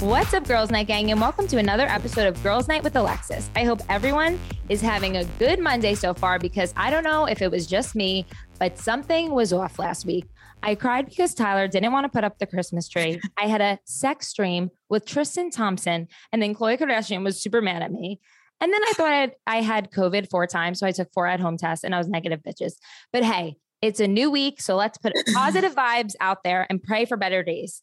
What's up, Girls Night Gang, and welcome to another episode of Girls Night with Alexis. I hope everyone is having a good Monday so far because I don't know if it was just me, but something was off last week. I cried because Tyler didn't want to put up the Christmas tree. I had a sex stream with Tristan Thompson, and then Khloe Kardashian was super mad at me. And then I thought I had, I had COVID four times, so I took four at home tests and I was negative bitches. But hey, it's a new week, so let's put positive vibes out there and pray for better days.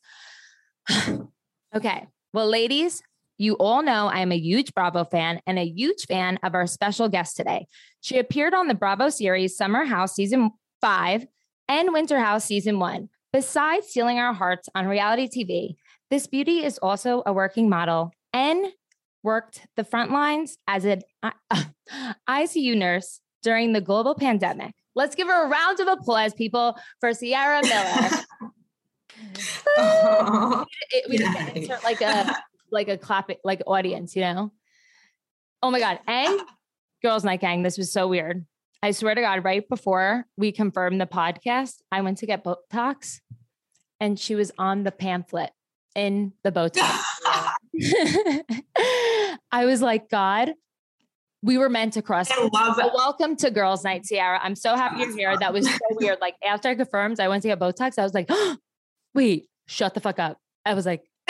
okay. Well, ladies, you all know I am a huge Bravo fan and a huge fan of our special guest today. She appeared on the Bravo series Summer House season five and Winter House season one. Besides stealing our hearts on reality TV, this beauty is also a working model and worked the front lines as an uh, ICU nurse during the global pandemic. Let's give her a round of applause, people, for Ciara Miller. Oh, it, we yeah. insert like a like a clapping like audience, you know. Oh my god! And girls' night gang. This was so weird. I swear to God, right before we confirmed the podcast, I went to get Botox, and she was on the pamphlet in the Botox. I was like, God, we were meant to cross. I love it. Welcome to Girls' Night, Ciara. I'm so happy you're here. That was so weird. Like after I confirmed, I went to get Botox. I was like, oh, wait, shut the fuck up. I was like,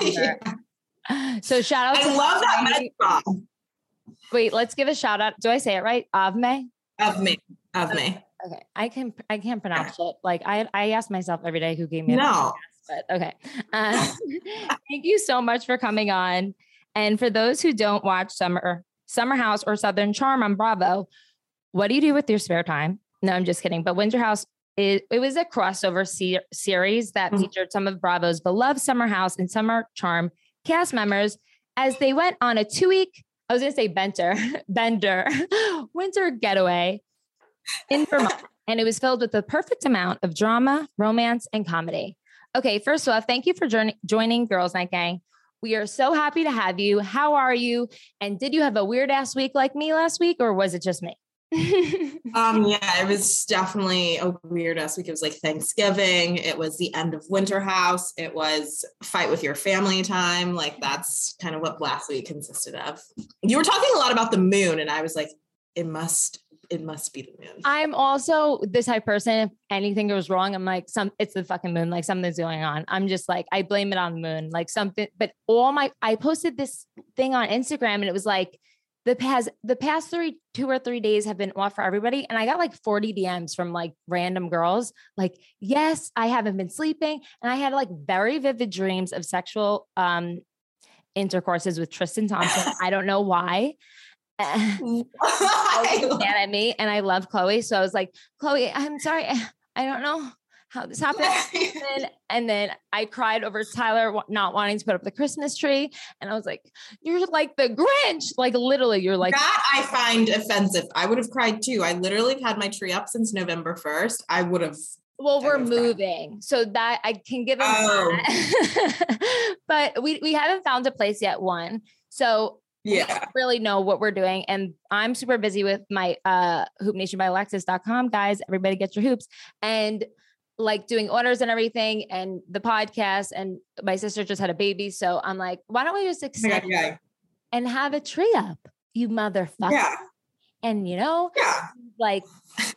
yeah. so shout out. I to love that Wait, let's give a shout out. Do I say it right? Avme. Avme. Avme. Okay, I can I can't pronounce it. Like I I ask myself every day who gave me no. but okay. Uh, thank you so much for coming on. And for those who don't watch Summer Summer House or Southern Charm on Bravo, what do you do with your spare time? No, I'm just kidding. But Winter House it, it was a crossover se- series that mm-hmm. featured some of Bravo's beloved Summer House and Southern Charm cast members as they went on a two week, I was going to say bender, bender, winter getaway in Vermont. and it was filled with the perfect amount of drama, romance, and comedy. Okay, first of all, thank you for joining Girls Night Gang. We are so happy to have you. How are you? And did you have a weird ass week like me last week, or was it just me? um, yeah, it was definitely a weird ass week. It was like Thanksgiving. It was the end of Winter House. It was fight with your family time. Like that's kind of what last week consisted of. You were talking a lot about the moon, and I was like, it must, it must be the moon. I'm also this type person. If anything goes wrong, I'm like, some it's the fucking moon. Like something's going on. I'm just like, I blame it on the moon. Like something, but all my I posted this thing on Instagram and it was like the past the past three two or three days have been off for everybody and i got like 40 dms from like random girls like yes i haven't been sleeping and i had like very vivid dreams of sexual um intercourses with tristan thompson. I don't know why. Mad at me and i love Khloe so i was like Khloe i'm sorry i don't know how this happened. and, and then I cried over Tyler not wanting to put up the Christmas tree. And I was like, you're like the Grinch. Like literally, you're like that I find offensive. I would have cried too. I literally have had my tree up since November 1st. I would have well, we're moving, cried. so that I can give them oh. that. but we we haven't found a place yet. One, so yeah really know what we're doing and i'm super busy with my uh hoop nation by alexis.com guys everybody get your hoops and like doing orders and everything and the podcast and my sister just had a baby so i'm like why don't we just extend okay. and have a tree up you motherfucker? Yeah. and you know yeah. like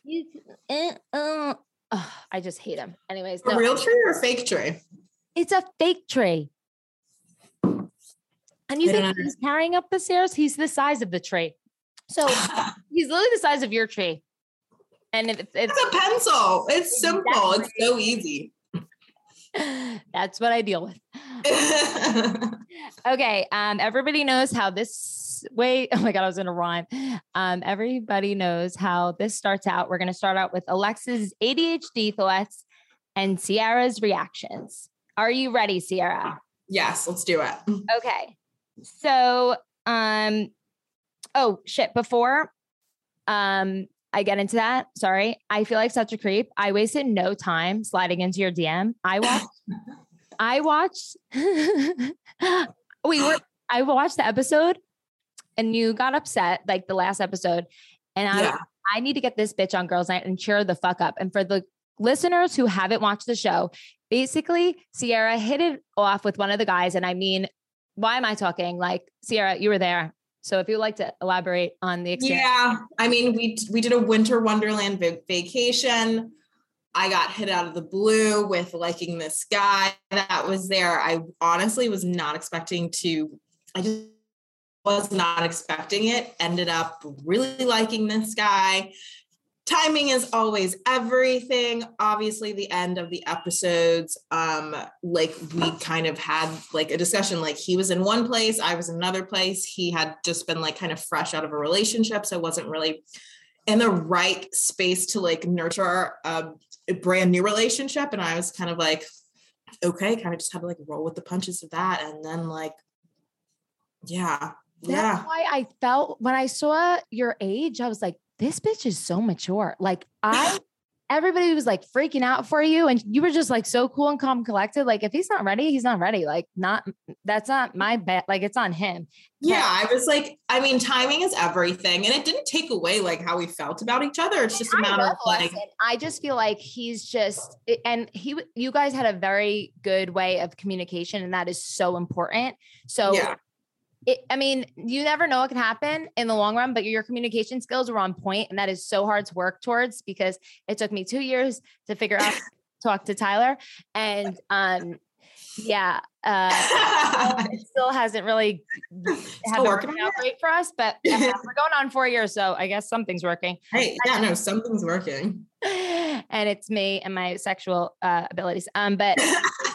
you, uh, uh, oh, i just hate him anyways a no, real tree or a fake tree? It's a fake tree. And you think he's carrying up the stairs? He's the size of the tree. So he's literally the size of your tree and it's, it's, it's a pencil. It's simple. Exactly. It's so easy. That's what I deal with. okay. Um, everybody knows how this way. Oh my God, I was gonna rhyme. Um, everybody knows how this starts out. We're gonna start out with Alexa's ADHD thoughts and Ciara's reactions. Are you ready, Ciara? Yes, let's do it. Okay. So um oh shit, before um I get into that. Sorry. I feel like such a creep. I wasted no time sliding into your DM. I watched, I watched, we were, I watched the episode and you got upset like the last episode. And I, yeah. I need to get this bitch on girls night and cheer the fuck up. And for the listeners who haven't watched the show, basically, Ciara hit it off with one of the guys. And I mean, why am I talking? Like, Ciara, you were there. So if you'd like to elaborate on the experience. Yeah. I mean, we we did a winter wonderland va- vacation. I got hit out of the blue with liking this guy that was there. I honestly was not expecting to, I just was not expecting it. Ended up really liking this guy. Timing is always everything. Obviously, the end of the episodes, um, like we kind of had like a discussion, like he was in one place, I was in another place. He had just been like kind of fresh out of a relationship. So wasn't really in the right space to like nurture a, a brand new relationship. And I was kind of like, okay, kind of just had to like roll with the punches of that. And then like, yeah. That's yeah. why I felt when I saw your age, I was like, this bitch is so mature. Like I everybody was like freaking out for you and you were just like so cool and calm collected like if he's not ready he's not ready like not that's not my bet like it's on him Yeah, I was like, I mean, timing is everything, and it didn't take away like how we felt about each other. It's just a matter of like, I just feel like he's just, and he, you guys had a very good way of communication, and that is so important. So, yeah, it, I mean, you never know what can happen in the long run, but your communication skills were on point, and that is so hard to work towards because it took me two years to figure out talk to Tyler, and um, yeah, uh, it still hasn't really worked out great for us, but uh, we're going on four years, so I guess something's working. hey, yeah, no, something's working. and it's me and my sexual uh, abilities. Um, but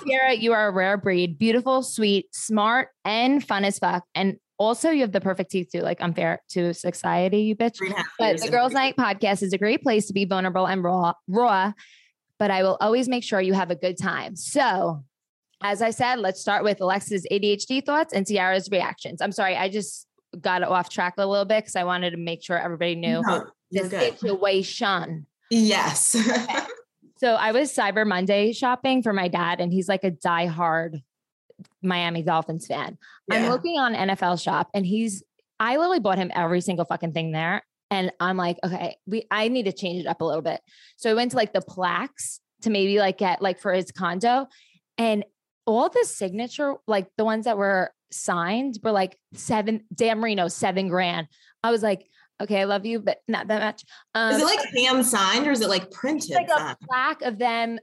Ciara, you are a rare breed, beautiful, sweet, smart, and fun as fuck. And also, you have the perfect teeth too. Like unfair to society, you bitch. Three and a half But the. Girls Night podcast is a great place to be vulnerable and raw. Raw, but I will always make sure you have a good time. So, as I said, let's start with Alexa's ADHD thoughts and Ciara's reactions. I'm sorry, I just got off track a little bit because I wanted to make sure everybody knew No, the good. situation. Yes. So I was Cyber Monday shopping for my dad, and he's like a diehard Miami Dolphins fan. I'm Yeah. looking on NFL shop, and he's I literally bought him every single fucking thing there. And I'm like, okay, we I need to change it up a little bit. So I went to like the plaques to maybe like get like for his condo. And all the signature, like the ones that were signed were like seven, Dan Marino, seven grand. I was like, okay, I love you, but not that much. Um, is it like hand signed or is it like printed? like a plaque of them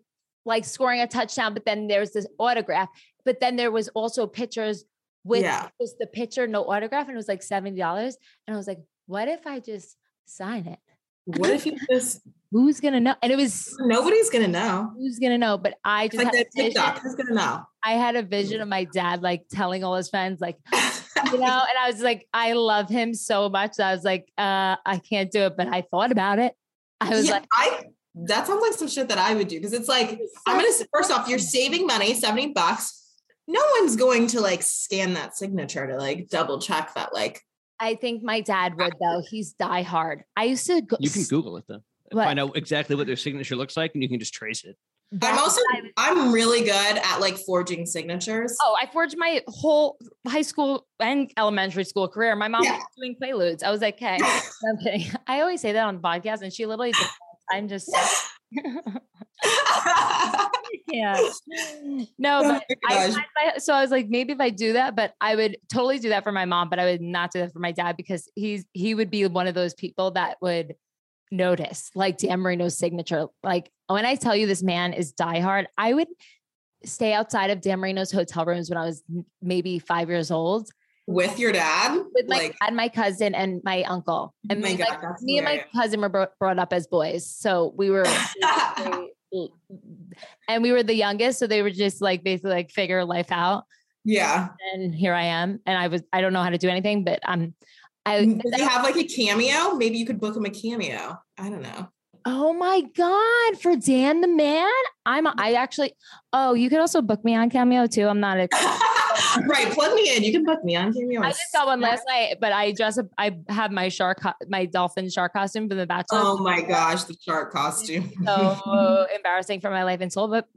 like scoring a touchdown, but then there's this autograph. But then there was also pictures with Yeah. just the picture, no autograph, and it was like seventy dollars. And I was like, what if I just sign it? What if you just Who's gonna know? And it was nobody's gonna know? who's gonna know? But I just like had that a vision- TikTok. Who's gonna know? I had a vision of my dad like telling all his friends, like, you know, and I was like, I love him so much. that I was like, uh, I can't do it, but I thought about it. I was yeah, like, I that sounds like some shit that I would do because it's like I'm gonna first off, you're saving money, 70 bucks. No one's going to like scan that signature to like double check that like I think my dad would though. He's die hard. I used to go. You can Google it though. What? Find out exactly what their signature looks like, and you can just trace it. I'm also I would- I'm really good at like forging signatures. Oh, I forged my whole high school and elementary school career. My mom Yeah. was doing preludes. I was like, hey, I'm kidding. I always say that on the podcast, and she literally, just, I'm just, yeah. No, Oh but my I, gosh. I- so I was like, maybe if I do that, but I would totally do that for my mom, but I would not do that for my dad because he's he would be one of those people that would notice like Dan Marino's signature. Like when I tell you this man is diehard, I would stay outside of Dan Marino's hotel rooms when I was maybe five years old With your dad? with my like dad, my cousin, and my uncle. And Oh my me, God, like, me and my cousin were bro- brought up as boys, so we were. and we were the youngest, so they were just like basically like figure life out yeah. and here I am. And I was, I don't know how to do anything, but um, I, Does he have like a cameo? Maybe you could book him a cameo. I don't know. oh my God, for Dan the man, I'm, I actually, oh, you could also book me on Cameo too. I'm not a, right. Plug me in. You can book me on cameo. I just saw one last night, but I dress up, I have my shark, my dolphin shark costume from the Bachelor. Oh my gosh, the shark costume. so embarrassing for my life and soul. But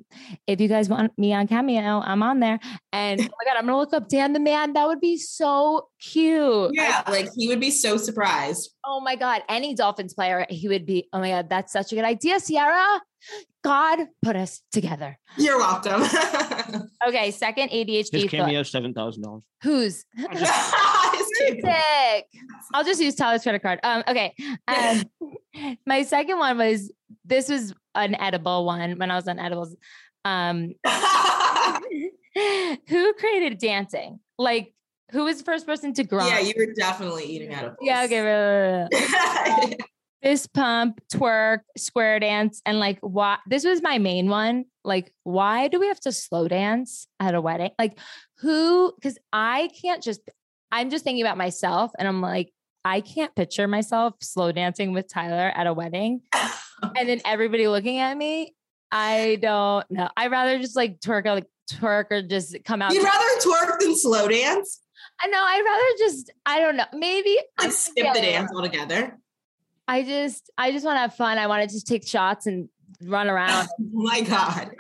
if you guys want me on Cameo, I'm on there. And oh my God, I'm going to look up Dan the man. That would be so cute. yeah, like he would be so surprised. Oh my God. Any Dolphins player, he would be, oh my God, that's such a good idea, Ciara. God put us together. You're welcome. Okay, second His ADHD thought. cameo seven thousand dollars. Who's It's sick? I'll just use Tyler's credit card. Um, okay. Um, my second one was this was an edible one when I was on edibles. Um, who created dancing? Like, who was the first person to grow? yeah, you were definitely eating edibles. Yeah, okay. right, right, right. Fist pump, twerk, square dance, and like why this was my main one. Like, why do we have to slow dance at a wedding? Like, who because I can't just I'm just thinking about myself and I'm like, I can't picture myself slow dancing with Tyler at a wedding and then everybody looking at me. I don't know. I'd rather just like twerk like twerk or just come out. You'd rather twerk than slow dance? I know. I'd rather just, I don't know. Maybe Like skip the dance altogether? I just, I just want to have fun. I want to just take shots and run around. Oh my God.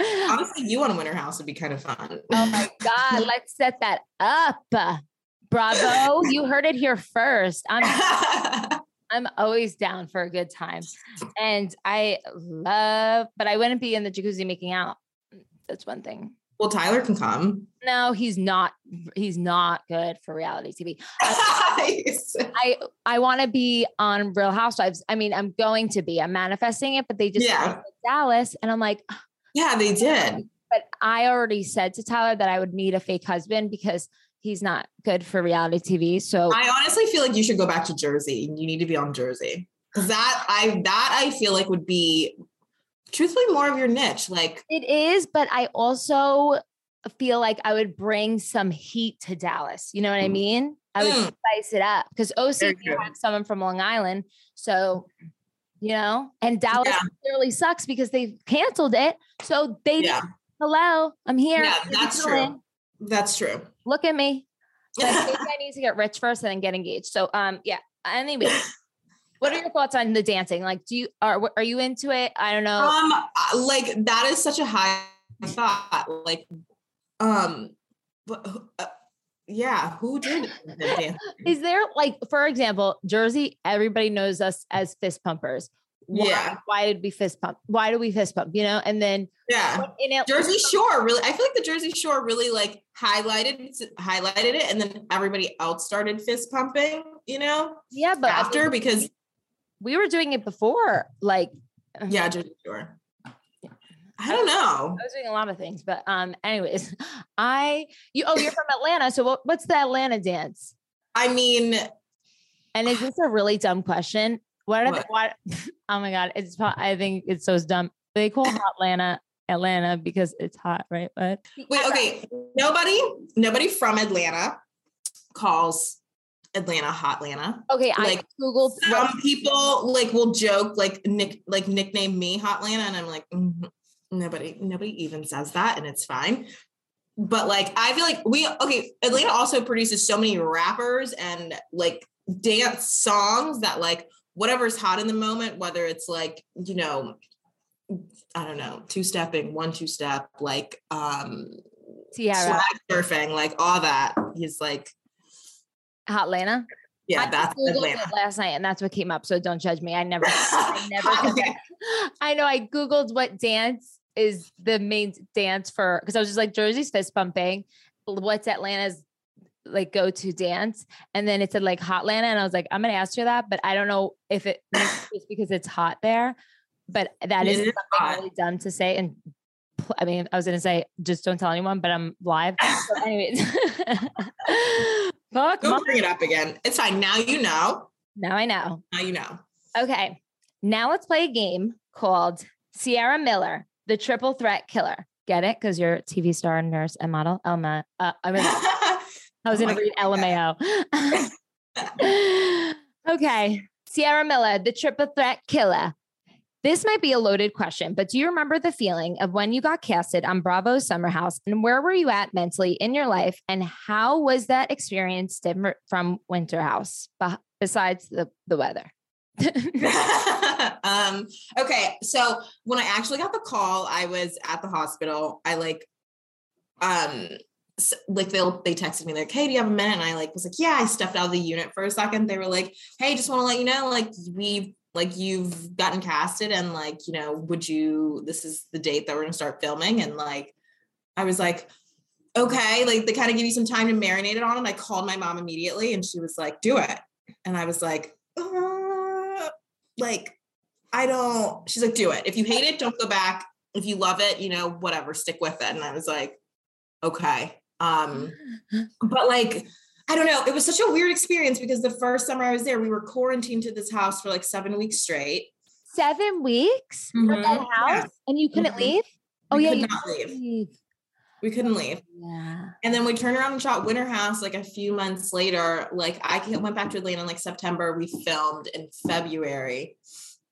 Honestly, you on a winter house would be kind of fun. Oh my God. Let's set that up. Bravo. You heard it here first. I'm I'm always down for a good time. And I love, but I wouldn't be in the jacuzzi making out. That's one thing. Well, Tyler can come. No, he's not he's not good for reality TV. I I want to be on Real Housewives. I mean, I'm going to be. I'm manifesting it, but they just Yeah. Dallas and I'm like, yeah, they did. but I already said to Tyler that I would need a fake husband because he's not good for reality TV. So I honestly feel like you should go back to Jersey. You need to be on Jersey. Cause that I that I feel like would be truthfully more of your niche. Like It is, but I also feel like I would bring some heat to Dallas. You know what I mean? I would Mm. spice it up because OC Very have someone from Long Island. So, you know, and Dallas Yeah. clearly sucks because they canceled it. So they, yeah, hello, I'm here. Yeah, that's feeling. true. that's true. Look at me. But maybe I need to get rich first and then get engaged. So, um, yeah. Anyway, what are your thoughts on the dancing? Like, do you are are you into it? I don't know. Um, like that is such a high thought. Like, um, but, uh, yeah, who did the dance? Is there like, for example, Jersey? Everybody knows us as fist pumpers. Why, Yeah. Why did we fist pump? Why do we fist pump? You know, and then Yeah, Jersey Shore really. I feel like the Jersey Shore really like highlighted highlighted it, and then everybody else started fist pumping. You know, yeah, but I after mean, because we were doing it before. Like, yeah, Jersey Shore. I don't know. I was doing a lot of things, but um, anyways, I you oh you're from Atlanta, so what, what's the Atlanta dance? I mean, And is this a really dumb question? What are the, What? what? Oh my god, it's I think it's so dumb. They call hot Atlanta Atlanta because it's hot, right? But wait, okay. Nobody, nobody from Atlanta calls Atlanta Hot Atlanta. okay, I Like, googled what- Some people like will joke like nick like nickname me Hot Atlanta, and I'm like, "Mhm, nobody, nobody even says that, and it's fine. But like, I feel like we okay. Atlanta also produces so many rappers and like dance songs that like whatever's hot in the moment, whether it's like you know, I don't know, two stepping, one two step, like um, Ciara, swag surfing, like all that. He's like, Atlanta. yeah, I that's Googled Atlanta. it last night, and that's what came up. So don't judge me. I never, I never. Oh, I know. I googled what dance is the main dance for because I was just like Jersey's fist pumping. What's Atlanta's like go to dance? And then it said like hot Atlanta, and I was like, I'm gonna ask you that, but I don't know if it just because it's hot there. But that is is something really dumb to say. And I mean, I was gonna say just don't tell anyone, but I'm live. So anyways, fuck. Don't bring it up again. It's fine. Now you know. Now I know. Now you know. Okay. Now let's play a game called Ciara Miller, the triple threat killer. Get it? Because you're a TV star, nurse, and model. Elma. Uh, I mean, I was Oh going to read LMAO. okay. Ciara Miller, the triple threat killer. This might be a loaded question, but do you remember the feeling of when you got casted on Bravo's Summer House and where were you at mentally in your life? And how was that experience different from Winter House besides the, the weather? um okay so when i actually got the call i was at the hospital i like um s- like they'll they texted me like hey do you have a minute and i like was like yeah i stepped out of the unit for a second they were like hey just want to let you know like we like you've gotten casted and like, you know, would you this is the date that we're gonna start filming? And like I was like, okay, like they kind of give you some time to marinate it on. And I called my mom immediately and she was like, do it. And I was like, uh, like, I don't, she's like, do it. If you hate it, don't go back. If you love it, you know, whatever, stick with it. And I was like, okay. Um, but like, I don't know. It was such a weird experience because the first summer I was there, we were quarantined to this house for like seven weeks straight. Seven weeks mm-hmm. for that house, yeah. and you couldn't mm-hmm. leave. Oh we yeah, you not leave. leave. We couldn't leave. Yeah. And then we turned around and shot Winter House like a few months later. Like I went back to Atlanta in like September. We filmed in February,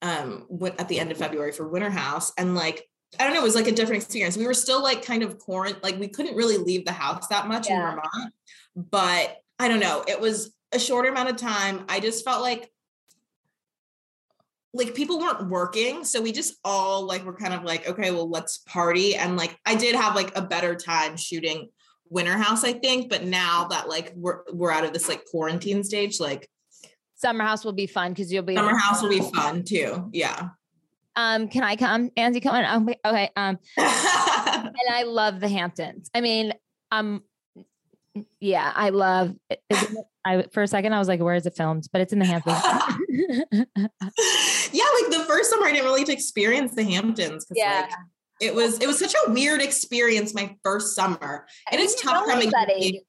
um, at the end of February for Winter House. And like, I don't know, it was like a different experience. We were still like kind of quarant, like we couldn't really leave the house that much yeah. in Vermont. But I don't know, it was a shorter amount of time. I just felt like like people weren't working so we just all like were kind of like okay well let's party and like i did have like a better time shooting winter house i think but now that like we're we're out of this like quarantine stage like summer house will be fun because you'll be summer house will be fun too yeah. Um can i come? Andy come on okay um and i love the hamptons. I mean um yeah i love I for a second I was like, where is it filmed? But it's in the Hamptons. yeah, like the first summer I didn't really experience the Hamptons. Yeah. Like, it was it was such a weird experience my first summer. And it's tough coming in.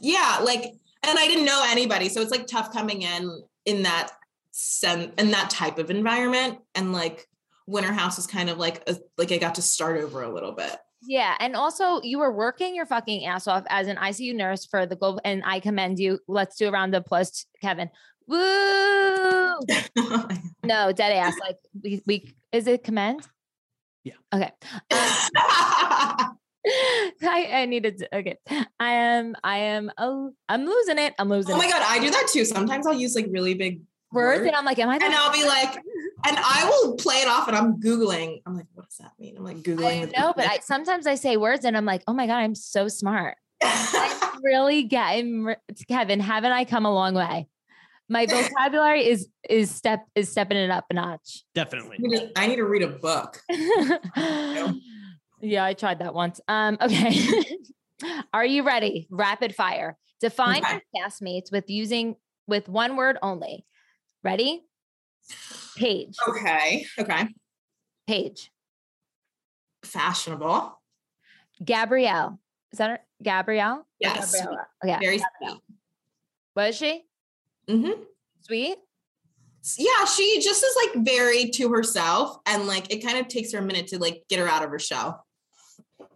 Yeah, like and I didn't know anybody. So it's like tough coming in in that sense in that type of environment. And like Winter House was kind of like a, like I got to start over a little bit. Yeah. And also, you were working your fucking ass off as an ICU nurse for the global, and I commend you. Let's do a round of applause, Kevin. Woo! no, dead ass. Like, we, we, is it commend? Yeah. Okay. Um, I, I needed to, okay. I am, I am, oh, I'm losing it. I'm losing Oh my it. God. I do that too. Sometimes I'll use like really big words, words and I'm like, am I? And I'll be like, and I will play it off and I'm Googling. I'm like, what does that mean? I'm like Googling. No, but I, sometimes I say words and I'm like, oh my God, I'm so smart. I really get I'm, Kevin, haven't I come a long way? My vocabulary is is step is stepping it up a notch. Definitely. I need to read a book. yeah, I tried that once. Um, okay. Are you ready? Rapid fire. Define okay. your castmates with using with one word only. Ready? Paige. Okay. Okay. Paige. Fashionable. Gabrielle. Is that her? Gabrielle? Yes. Gabriella? Okay. Very sweet. What is she? Mm-hmm. Sweet. Yeah, she just is like very to herself, and like it kind of takes her a minute to like get her out of her shell.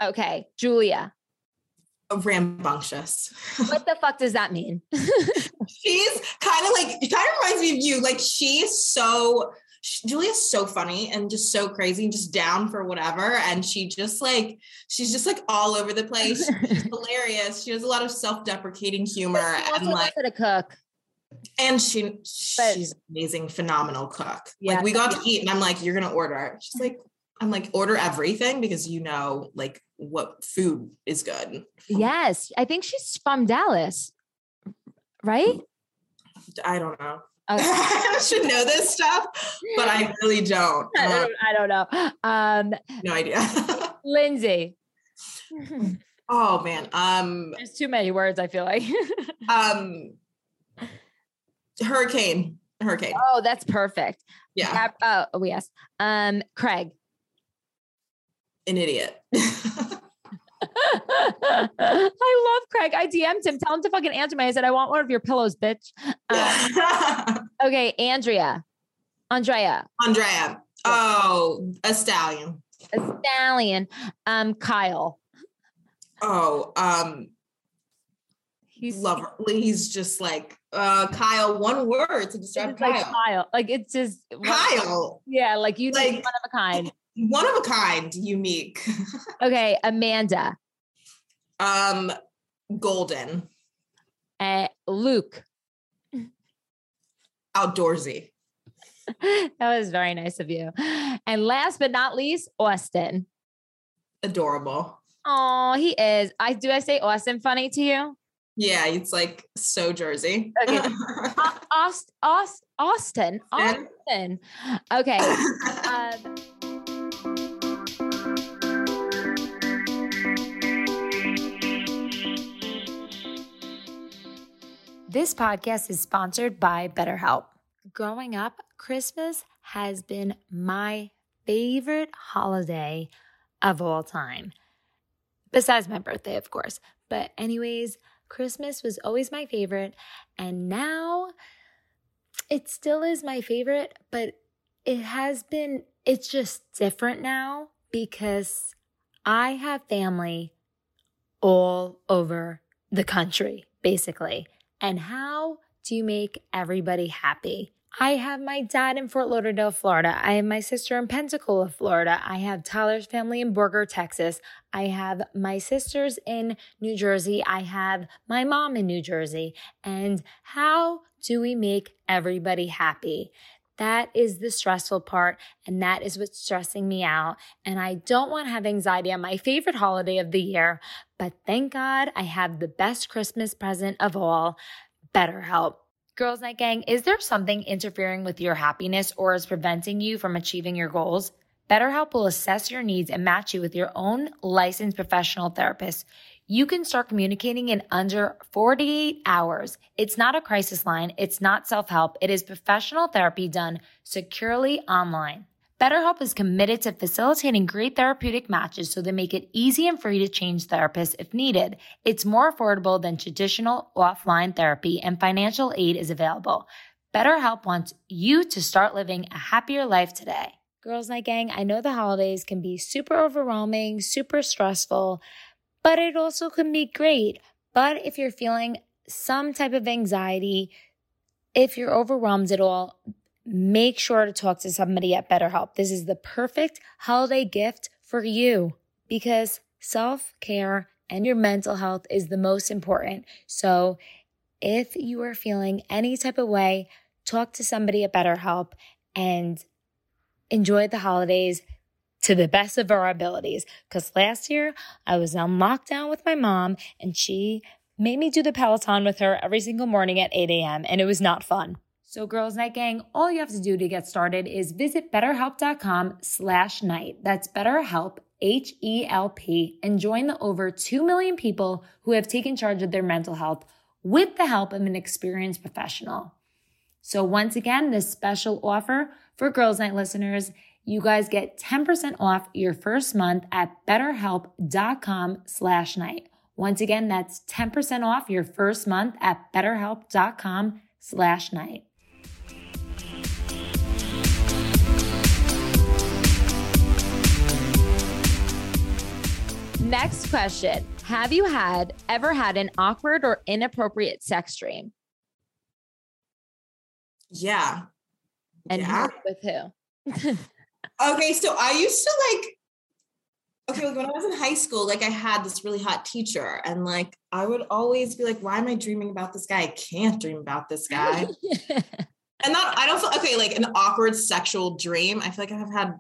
Okay, Julia. Rambunctious. what the fuck does that mean? she's kind of like it kind of reminds me of you. Like she's so Julia's so funny and just so crazy and just down for whatever. And she just like she's just like all over the place. She's hilarious. She has a lot of self-deprecating humor and like to cook. And she but, she's amazing, phenomenal cook. Yeah, like we got to eat, and I'm like, "You're gonna order." She's like, "I'm like, order everything because you know, like, what food is good." Yes, I think she's from Dallas right? I don't know. Okay. I should know this stuff, but I really don't. I don't, I don't know. Um, no idea. Lindsay. Oh man. Um, There's too many words. I feel like. um, hurricane. Hurricane. Oh, that's perfect. Yeah. oh, yes. Um, Craig. An idiot. I love Craig. I DM'd him. Tell him to fucking answer me. I said, I want one of your pillows, bitch. Um, okay, Andrea. Andrea. Andrea. Oh, a stallion. A stallion. Um, Kyle. Oh, um, he's lovely. He's just like uh Kyle, one word to describe Kyle. Like Kyle. Like it's just Kyle. Yeah, like you like one of a kind one of a kind, unique. okay, Amanda. Um, golden. Uh, Luke. Outdoorsy. that was very nice of you. And last but not least, Austin. Adorable. Oh, he is. I do. I say Austin funny to you. Yeah, it's like so Jersey. Okay. Au- Aust, Aust, Austin. Austin. Okay. Um, This podcast is sponsored by BetterHelp. Growing up, Christmas has been my favorite holiday of all time. Besides my birthday, of course. But, anyways, Christmas was always my favorite. And now it still is my favorite, but it has been, it's just different now because I have family all over the country, basically. And how do you make everybody happy? I have my dad in Fort Lauderdale, Florida. I have my sister in Pensacola, Florida. I have Tyler's family in Borger, Texas. I have my sisters in New Jersey. I have my mom in New Jersey. And how do we make everybody happy? That is the stressful part, and that is what's stressing me out. And I don't want to have anxiety on my favorite holiday of the year, but thank God I have the best Christmas present of all BetterHelp. Girls Night Gang, is there something interfering with your happiness or is preventing you from achieving your goals? BetterHelp will assess your needs and match you with your own licensed professional therapist. You can start communicating in under 48 hours. It's not a crisis line. It's not self-help. It is professional therapy done securely online. BetterHelp is committed to facilitating great therapeutic matches so they make it easy and free to change therapists if needed. It's more affordable than traditional offline therapy and financial aid is available. BetterHelp wants you to start living a happier life today. Girls Night Gang, I know the holidays can be super overwhelming, super stressful, but it also can be great. But if you're feeling some type of anxiety, if you're overwhelmed at all, make sure to talk to somebody at BetterHelp. This is the perfect holiday gift for you because self care and your mental health is the most important. So if you are feeling any type of way, talk to somebody at BetterHelp and enjoy the holidays to the best of our abilities. Because last year I was on lockdown with my mom and she made me do the Peloton with her every single morning at 8 a.m. and it was not fun. So Girls Night Gang, all you have to do to get started is visit betterhelp.com slash night. That's betterhelp, H-E-L-P, and join the over 2 million people who have taken charge of their mental health with the help of an experienced professional. So once again, this special offer for Girls Night listeners, you guys get 10% off your first month at betterhelp.com slash night. Once again, that's 10% off your first month at betterhelp.com slash night. Next question. Have you had ever had an awkward or inappropriate sex dream? Yeah. And yeah. with who? Okay, so I used to like okay, like when I was in high school, like I had this really hot teacher, and like I would always be like, why am I dreaming about this guy? I can't dream about this guy. and not I don't feel okay, like an awkward sexual dream. I feel like I have had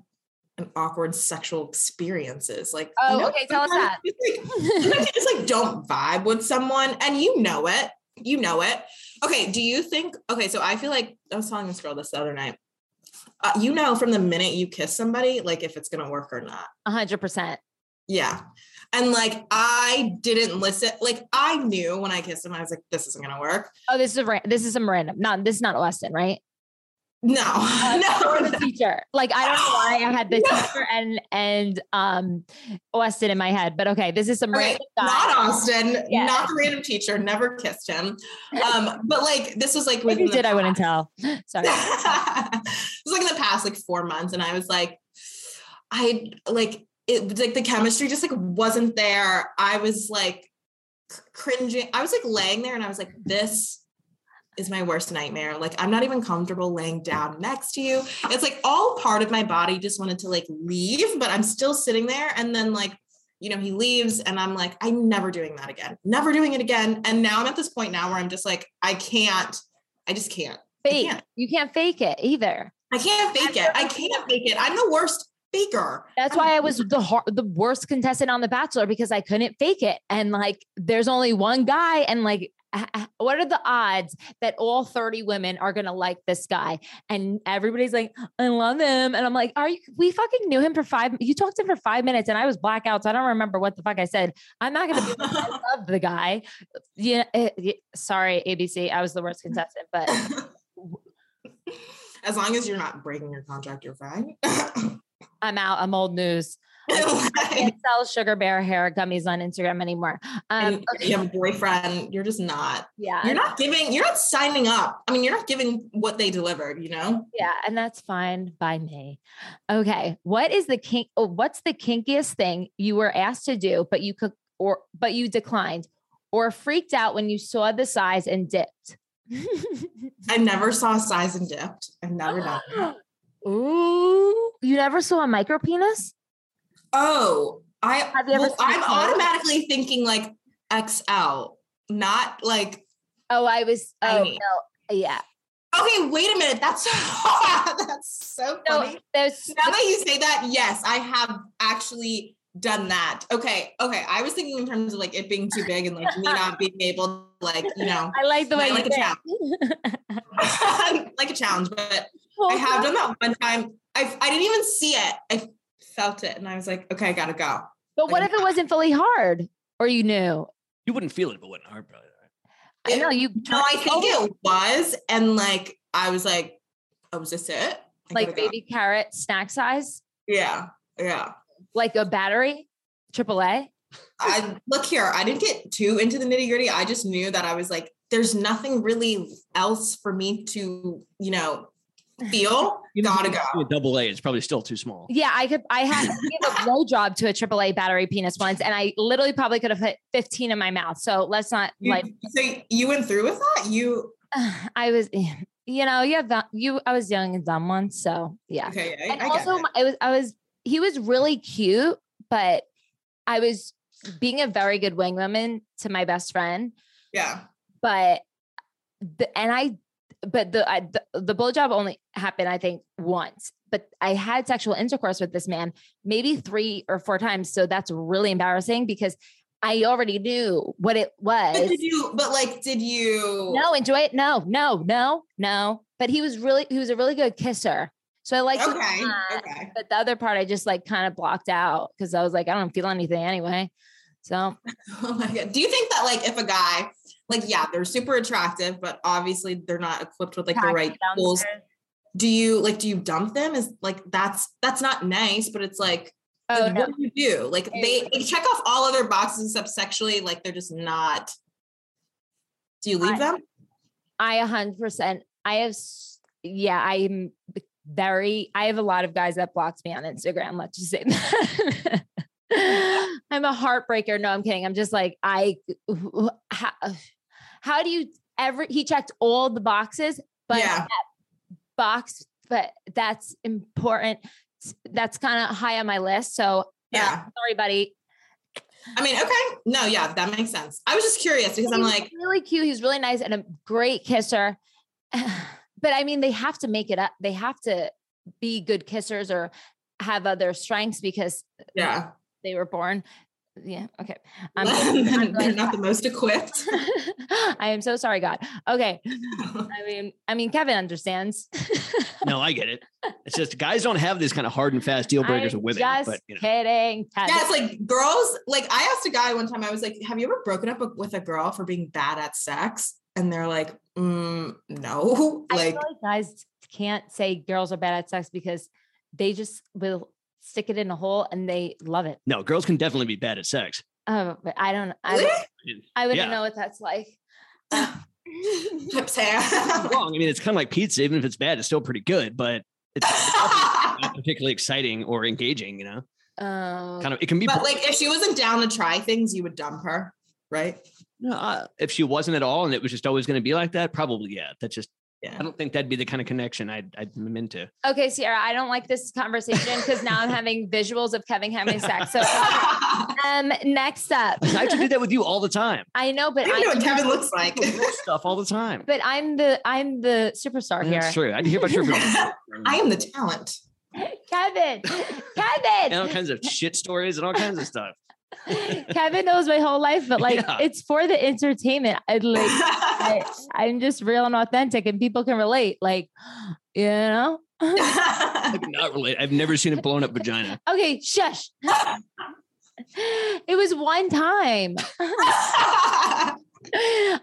an awkward sexual experiences. Like, Oh, you know, okay, tell us that. it's like- just like don't vibe with someone and you know it. You know it. Okay, do you think okay, so I feel like I was telling this girl this the other night. Uh, you know from the minute you kiss somebody, like if it's gonna work or not. A hundred percent. Yeah. And like I didn't listen, like I knew when I kissed him, I was like, this isn't gonna work. Oh, this is a this is some random. Not this is not Austin, right? No, no, the teacher. Like I don't know why I had the No. teacher and and um Austin in my head, but okay, this is some Okay, random guy. not Austin, Yeah. not the random teacher, never kissed him. Um, but like this was like within you did, I wouldn't tell. Sorry. it was like in the past like four months, and I was like, I like it was like the chemistry just like wasn't there. I was like cringing. I was like laying there, and I was like, this is my worst nightmare. Like I'm not even comfortable laying down next to you. It's like all part of my body just wanted to like leave, but I'm still sitting there, and then like. You know, he leaves, and I'm like, I'm never doing that again. Never doing it again. And now I'm at this point now where I'm just like, I can't. I just can't. I Fake. can't. You can't fake it either. I can't fake it. I can't fake it. I'm the worst faker. That's I'm why I was the har- the worst contestant on The Bachelor because I couldn't fake it. And like, there's only one guy, and like, what are the odds that all 30 women are gonna like this guy? And everybody's like, I love him, and I'm like, are you? We fucking knew him for five. You talked to him for five minutes, and I was blackout, so I don't remember what the fuck I said. I'm not gonna be. I love the guy. Yeah, eh, yeah, sorry, ABC. I was the worst contestant, but as long as you're not breaking your contract, you're fine. I'm out. I'm old news. I can't sell sugar bear hair gummies on Instagram anymore. Um, and you have a boyfriend, you're just not. yeah, You're not giving, you're not signing up. I mean, you're not giving what they delivered, you know? yeah, and that's fine by me. Okay, what is the kink? Oh, what's the kinkiest thing you were asked to do, but you could, or but you declined, or freaked out when you saw the size and dipped? I never saw size and dipped. I've never done that. Ooh, you never saw a micro penis? Oh, I Have you ever well, I'm automatically thinking like XL, not like Oh, I was. Oh no, yeah. okay, wait a minute. That's that's so No, there's now that you say that, yes, I have actually done that. Okay, okay. I was thinking in terms of like it being too big and like me not being able to like, you know, I like the way like you a think. like a challenge, but I have done that one time. I I didn't even see it. I felt it and I was like, okay, I gotta go. But what if it wasn't fully hard, or you knew? You wouldn't feel it, if it wasn't hard, probably. I know you. No, I think it was. And like I was like, oh, was this it? I like gotta go. baby carrot snack size, Yeah. Yeah. like a battery, AAA. I look here, I didn't get too into the nitty gritty. I just knew that I was like, there's nothing really else for me to, you know, feel. you if Gotta go. do A double A, it's probably still too small. Yeah, I could. I had a give job to a triple A battery penis once, and I literally probably could have put 15 in my mouth. So let's not You- like. so you went through with that? You I was, you know, you have that. You, I was young and dumb once, so yeah. okay? I, and I also, it. I was, I was. He was really cute, but I was being a very good wing woman to my best friend. yeah. but the, and I, but the, I, the the blowjob only happened I think once, but I had sexual intercourse with this man maybe three or four times. So that's really embarrassing because I already knew what it was. But did you? But like, did you? No, enjoy it. No, no, no, no. But he was really, he was a really good kisser. So I like, Okay. Okay. but the other part I just like kind of blocked out because I was like, I don't feel anything anyway. So Oh my god. Do you think that like if a guy, like, yeah, they're super attractive, but obviously they're not equipped with like the right tools. Do you like? Do you dump them? Is like that's that's not nice, but it's like. Oh like, no. What do you do? Like they, they check off all other boxes except sexually. Like they're just not. Do you leave I- them? I a hundred percent. I have, yeah, I'm very. I have a lot of guys that blocked me on Instagram. Let's just say that. I'm a heartbreaker. No, I'm kidding. I'm just like I. How, do you ever? He checked all the boxes, but Yeah. that box, but that's important. That's kind of high on my list. So uh, Yeah. sorry, buddy. I mean, okay. No, yeah, that makes sense. I was just curious because I'm like, really cute. He's really nice and a great kisser. But I mean, they have to make it up. They have to be good kissers or have other strengths because yeah, they were born. Yeah. Okay. I'm, I'm they're not the most equipped. I am so sorry, God. Okay. I mean, I mean, Kevin understands. No, I get it. It's just guys don't have these kind of hard and fast deal breakers I'm with women. Just But you know, kidding. Kevin. Yeah, it's like girls. Like I asked a guy one time. I was like, "Have you ever broken up with a girl for being bad at sex?" And they're like, mm, "No." I Like, feel like guys can't say girls are bad at sex because they just will stick it in a hole and they love it. no, girls can definitely be bad at sex. Oh, but I don't. I, I wouldn't Yeah. know what that's like. Pips hair. Wrong. I mean, it's kind of like pizza. Even if it's bad, it's still pretty good. But it's not particularly exciting or engaging. You know, Um, kind of. It can be. but boring. like, if she wasn't down to try things, you would dump her, right? No, uh, if she wasn't at all, and it was just always going to be like that, probably yeah. That's just. Yeah. I don't think that'd be the kind of connection I'd, I'd I'm into. okay, Ciara, I don't like this conversation because now I'm having visuals of Kevin having sex. So, um, next up, I actually do that with you all the time. I know, but I don't know what Kevin looks like. Stuff all the time. but I'm the I'm the superstar here. That's true. I hear about your. I am the talent. Kevin, Kevin, and all kinds of shit stories and all kinds of stuff. Kevin knows my whole life, but like Yeah. it's for the entertainment. I like I, I'm just real and authentic, and people can relate. Like, you know. Not relate. I've never seen a blown up vagina. Okay, shush. it was one time.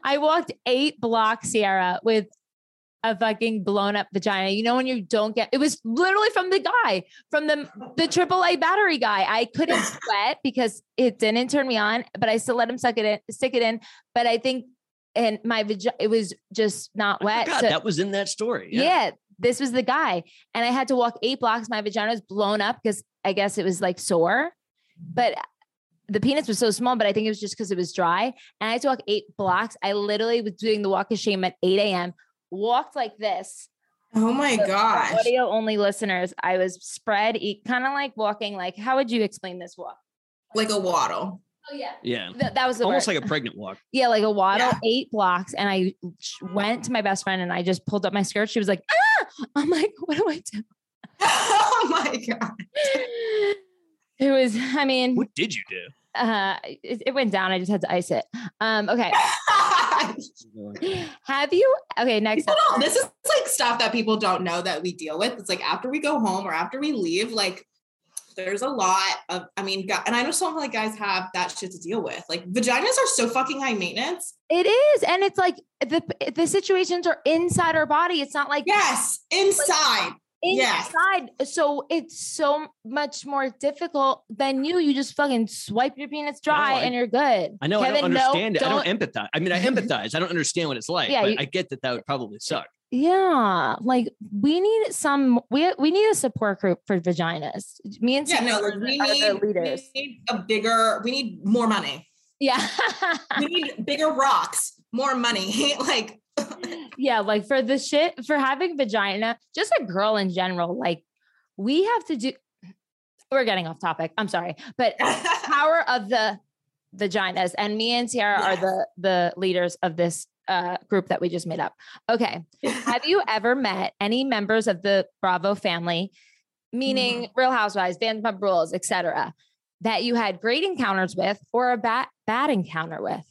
I walked eight blocks, Ciara, with a fucking blown up vagina. You know when you don't get it was literally from the guy, from the the AAA battery guy. I couldn't sweat because it didn't turn me on, but I still let him suck it in, stick it in. But I think and my vagina it was just not wet. so- that was in that story. yeah. Yeah. this was the guy. And I had to walk eight blocks. My vagina was blown up because I guess it was like sore. But the penis was so small, but I think it was just because it was dry. And I had to walk eight blocks. I literally was doing the walk of shame at 8 a.m., walked like this. oh my So gosh. Audio only listeners, I was spread, kind of like walking, like, how would you explain this walk? Like a waddle. Oh, yeah. Yeah. Th- that was Almost word. like a pregnant walk. yeah, like a waddle, Yeah. eight blocks. And I went to my best friend and I just pulled up my skirt. She was like, ah, I'm like, what do I do? oh my god. It was, I mean, What did you do? Uh, it, it went down. I just had to ice it. Um, okay. Have you, okay, next this is like stuff that people don't know that we deal with. It's like after we go home or after we leave, like there's a lot of, I mean, and I know some like guys have that shit to deal with. Like vaginas are so fucking high maintenance. It is. And it's like the, the situations are inside our body. It's not like Yes, inside. yes. Inside. So it's so much more difficult than you. You just fucking swipe your penis dry I- and you're good. I know I don't Kevin, no, understand it. I don't empathize. I mean, I empathize. I don't understand what it's like, Yeah, but you- I get that that would probably suck. Yeah, like we need some. We we need a support group for vaginas. Me and Yeah, no, like we need, leaders. we need a bigger, we need more money. Yeah, We need bigger rocks, more money. like yeah. Like for the shit for having vagina, just a girl in general. Like we have to do. We're getting off topic. I'm sorry, but power of the vaginas, and me and Ciara are the the leaders of this uh, group that we just made up. Okay. Have you ever met any members of the Bravo family, meaning Real Housewives, Vanderpump Rules, etc., that you had great encounters with or a bad bad encounter with?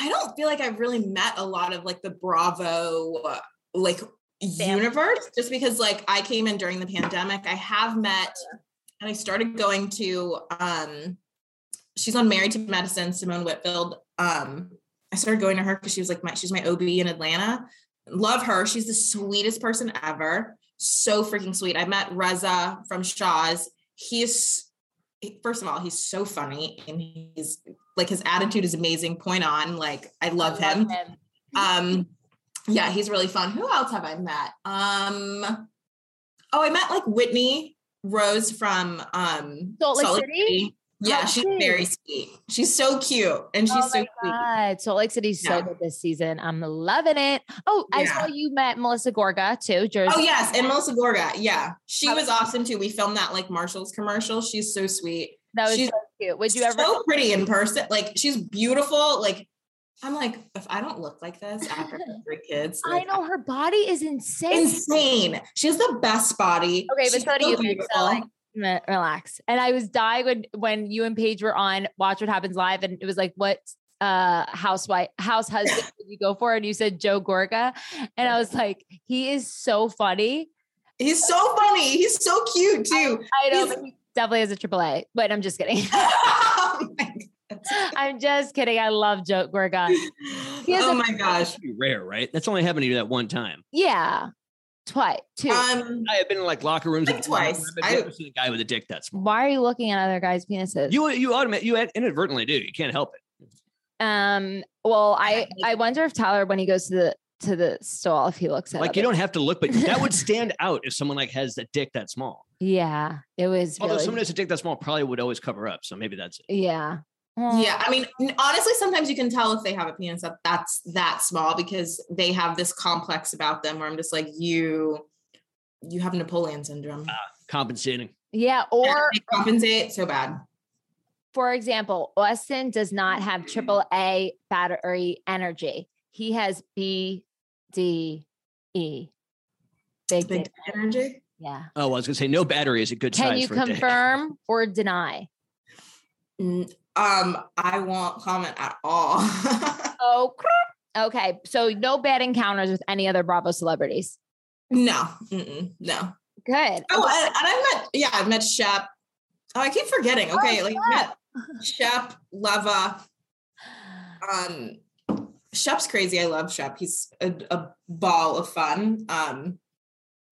I don't feel like I've really met a lot of like the Bravo uh, like universe just because like I came in during the pandemic. I have met and I started going to um she's on Married to Medicine, Simone Whitfield. Um I started going to her because she was like my she's my OB in Atlanta. Love her. She's the sweetest person ever. So freaking sweet. I met Reza from Shahs. He's first of all, he's so funny and he's like his attitude is amazing. Point on. Like I love him. Um, yeah, he's really fun. Who else have I met? Um, oh, I met like Whitney Rose from um Salt Lake City? Yeah, Oh, she's very sweet. She's so cute and she's oh so my sweet. God. Salt Lake City's so good this season. I'm loving it. Oh, I saw you met Melissa Gorga too, Jersey. Oh yes, and Melissa Gorga. Yeah, she was awesome too. We filmed that like Marshalls commercial. She's so sweet. That was she's so cute. Would you ever? so pretty in person? Like she's beautiful. Like I'm like, if I don't look like this after three kids, I know her body is insane. insane. She has the best body. Okay, but She's so do you, so, like, relax. And I was dying when when you and Paige were on Watch What Happens Live, and it was like, what uh housewife house husband did you go for? And you said Joe Gorga, and I was like, he is so funny. He's so funny. He's so cute too. I know He's- definitely has a AAA, but I'm just kidding. oh I'm just kidding. I love Joe Gorga. He has oh a- my gosh. Pretty rare, right? That's only happened to you that one time. Yeah, twice, two. Um, I have been in like locker rooms. Like twice. I've never seen a guy with a dick that small. Why are you looking at other guys' penises? You you automatically you inadvertently do. You can't help it. um. Well, I I wonder if Tyler, when he goes to the to the stall, if he looks at Like you other- don't have to look, but that would stand out if someone like has a dick that small. Yeah, it was Although really. someone has a dick that small probably would always cover up. So maybe that's it. yeah. Well, yeah, I mean, honestly, sometimes you can tell if they have a penis that that's that small because they have this complex about them where I'm just like, you, you have Napoleon syndrome. Ah, compensating. Yeah. Yeah, Or they compensate so bad. for example, Austin does not have mm. triple A battery energy. He has B, D, E. Big, Big dick. energy. Yeah. Oh, I was gonna say no battery is a good Can size you for a dick. confirm or deny? Um, I won't comment at all. Oh, crap. okay. So no bad encounters with any other Bravo celebrities. no, mm-mm, no. Good. Oh, and, and I met, yeah, I met Shep. Oh, I keep forgetting. Okay, Oh, like I met Shep, Leva. Um, Shep's crazy. I love Shep. He's a, a ball of fun. Um,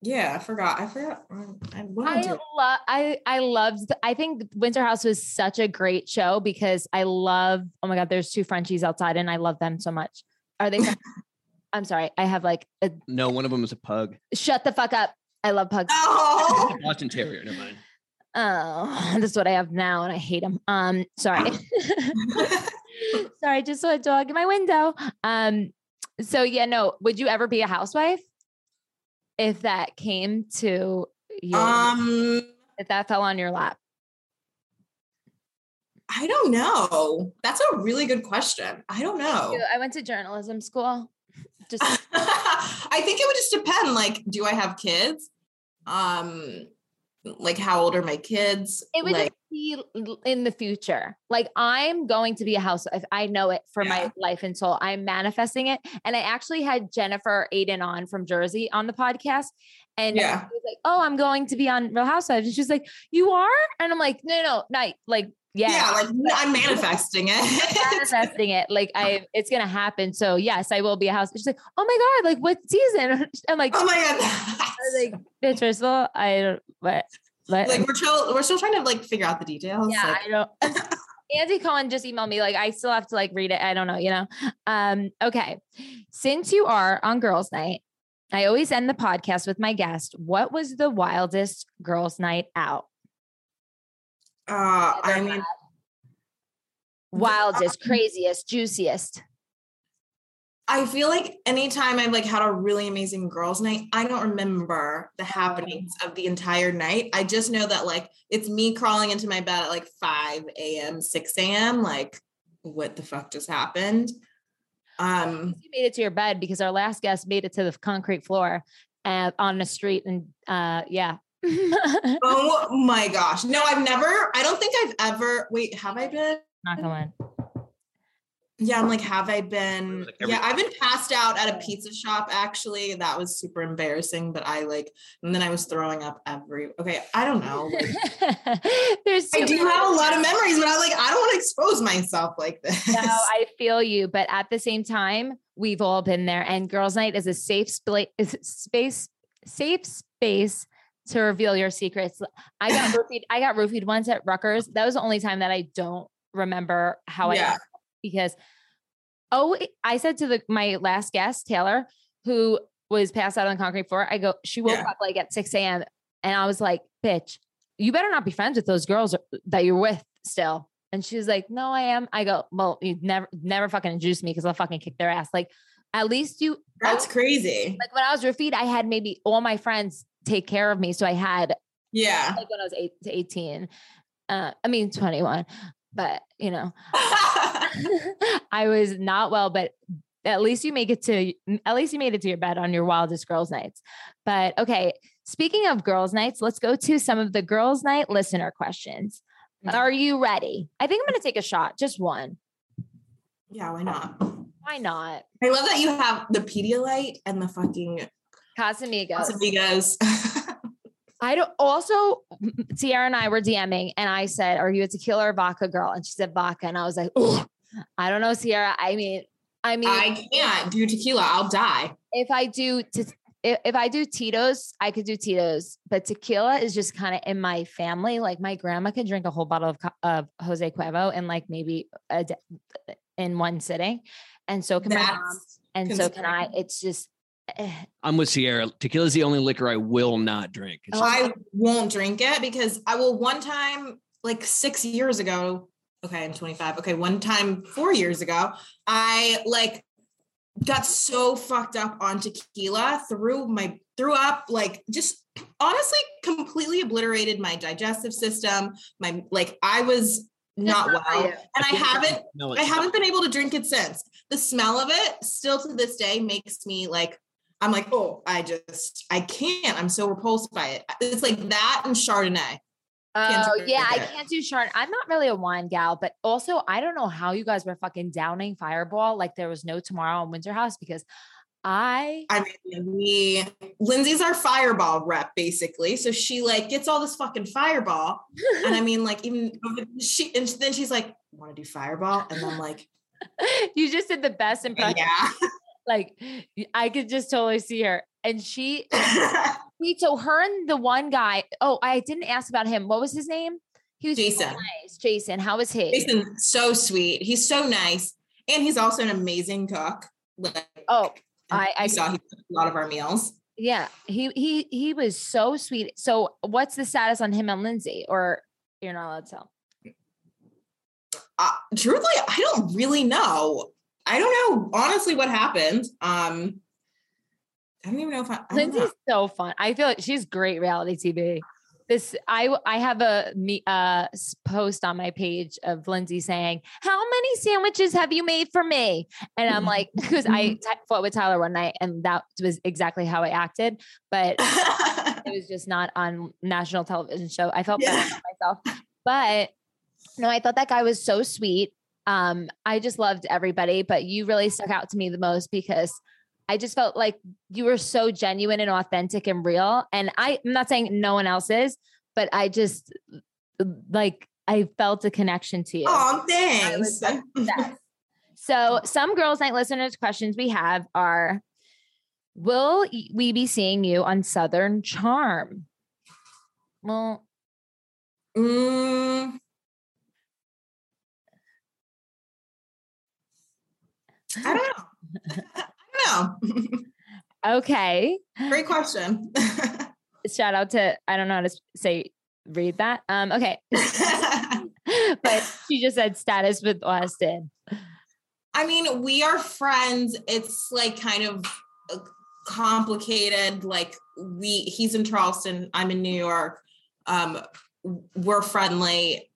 yeah, I forgot. I forgot. I, I I love I I loved I think Winter House was such a great show because I love oh my god there's two Frenchies outside and I love them so much. Are they I'm sorry. I have like a, No, one of them is a pug. shut the fuck up. I love pugs. Oh, Boston Terrier. Never mind. Oh, that's what I have now and I hate them. Um sorry. sorry, I just saw a dog in my window. Um so yeah, no, would you ever be a housewife if that came to you um, if that fell on your lap? I don't know. That's a really good question. I don't know. I went to journalism school. Just I think it would just depend. Like, do I have kids? Um, like how old are my kids? it would like, be in the future. Like I'm going to be a housewife. I know it for Yeah. my life and soul. I'm manifesting it. And I actually had Jennifer Aydin on from Jersey on the podcast. And Yeah. she was like, Oh, I'm going to be on Real Housewives. And she's like, You are? And I'm like, No, no, not like, yeah. yeah, like I'm manifesting it. manifesting it like I it's gonna happen. So yes, I will be a house. She's like, oh my god, like what season? I'm like, oh my god. I was like, bitch, first of all, I don't but but like we're still we're still trying to like figure out the details. yeah, like- I don't Andy Cohen just emailed me like I still have to like read it. I don't know, you know. Um, okay. Since you are on girls' night, I always end the podcast with my guest. What was the wildest girls' night out? uh, I mean, Wildest, craziest, juiciest. I feel like anytime I've like had a really amazing girls' night, I don't remember the happenings of the entire night. I just know that like it's me crawling into my bed at like 5 a.m., 6 a.m. Like, what the fuck just happened? Um, You made it to your bed because our last guest made it to the concrete floor uh, on the street. And uh, yeah. Oh my gosh. No, I've never, I don't think I've ever, wait, have I been? Not going. Yeah, I'm like, have I been? Like yeah, I've been passed out at a pizza shop actually. That was super embarrassing, but I like, and then I was throwing up every. Okay, I don't know. like, There's I do many- have a lot of memories, but I'm like, I don't want to expose myself like this. No, I feel you, but at the same time, we've all been there. And girls' night is a safe spla- is space, safe space to reveal your secrets. I got roofied. I got roofied once at Rutgers. That was the only time that I don't remember how I Yeah. got because oh, I said to the my last guest Taylor, who was passed out on the concrete floor. I go, she woke Yeah. up like at six a.m. and I was like, bitch, you better not be friends with those girls that you're with still. And she was like, no, I am. I go, well, you never, never fucking introduce me because I'll fucking kick their ass. Like, at least you, That's crazy. like when I was roofied, I had maybe all my friends take care of me. So I had Yeah. like when I was eight to 18, uh, I mean, 21, but you know, I was not well, but at least you make it to, at least you made it to your bed on your wildest girls' nights. But okay, speaking of girls' nights, let's go to some of the girls' night listener questions. Okay. Are you ready? I think I'm going to take a shot, just one. yeah, why not? Why not? I love that you have the Pedialyte and the fucking Casamigos. Casamigos. I don't also Ciara and I were DMing and I said, Are you a tequila or vodka girl? And she said vodka. And I was like, Oh, I don't know, Ciara. I mean, I mean, I can't do tequila. I'll die. if I do t- if, if I do Tito's, I could do Tito's, but tequila is just kind of in my family. Like my grandma could drink a whole bottle of, of Jose Cuervo in like maybe a d- in one sitting. And so can my mom. That's And so can I. It's just, I'm with Ciara. Tequila is the only liquor I will not drink. It's oh, just- I won't drink it because I will one time, like six years ago. Okay, I'm 25. Okay, one time four years ago, I like got so fucked up on tequila, threw my threw up, like just honestly completely obliterated my digestive system. My like I was not not well. And I haven't. I haven't been able to drink it since. The smell of it still to this day makes me like I'm like, oh, I just I can't. I'm so repulsed by it. It's like that and Chardonnay. Oh yeah, I can't do Chard. I'm not really a wine gal, but also I don't know how you guys were fucking downing Fireball like there was no tomorrow in Winter House because I I mean, we Lindsay's our fireball rep, basically. So she like gets all this fucking fireball. And I mean, like, even she and then she's like, want to do fireball? And I'm like, you just did the best impression. yeah. Like I could just totally see her. And she so her and the one guy. Oh, I didn't ask about him. What was his name? He was so Jason. nice. Jason. How was he? Jason, so sweet. He's so nice. And he's also an amazing cook. Like, Oh, I- I- saw he cooked a lot of our meals. Yeah, he he he was so sweet. So, what's the status on him and Lindsay? Or you're not allowed to tell? Uh, truthfully, I don't really know. I don't know honestly what happened. Um, I don't even know if I, I. Lindsay's so fun. I feel like she's great reality TV. This I I have a me uh post on my page of Lindsay saying, "How many sandwiches have you made for me?" And I'm like, because I t- fought with Tyler one night, and that was exactly how I acted, but it was just not on national television show. I felt bad Yeah. about myself. But no, I thought that guy was so sweet. Um, I just loved everybody, but you really stuck out to me the most because I just felt like you were so genuine and authentic and real. And I, I'm not saying no one else is, but I just like I felt a connection to you. oh, thanks. So, some girls' night listeners' questions we have are Will we be seeing you on Southern Charm? Well, Mm, I don't know. I don't know. okay. Great question. Shout out to, I don't know how to say, read that. Um, okay. but she just said status with Austin. I mean, we are friends. It's like kind of uh, complicated. Like we, he's in Charleston. I'm in New York. Um, we're friendly.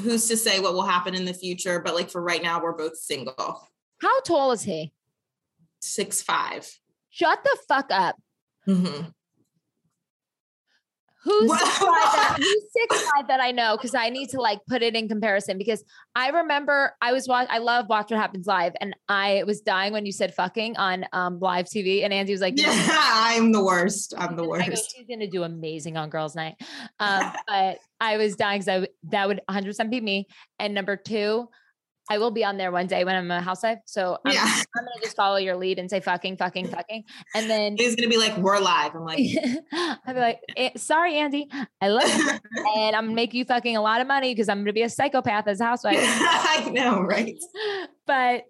Who's to say what will happen in the future? But like for right now, we're both single. How tall is he? Six five. Shut the fuck up. Mhm. Who's six five that, who's six five that I know? Because I need to like put it in comparison. Because I remember I was watch. I love Watch What Happens Live, and I was dying when you said fucking on um live TV, and Andy was like, Yeah, I'm the worst. I'm the worst. I go, she's gonna do amazing on Girls Night. Um, but I was dying because that would 100 percent be me. And number two, I will be on there one day when I'm a housewife. So I'm, Yeah, I'm gonna just follow your lead and say fucking, fucking, fucking, and then he's gonna be like, "We're live." I'm like, I'll be like, "Eh, sorry, Andy, I love you, and I'm gonna make you fucking a lot of money because I'm gonna be a psychopath as a housewife. I know, right? but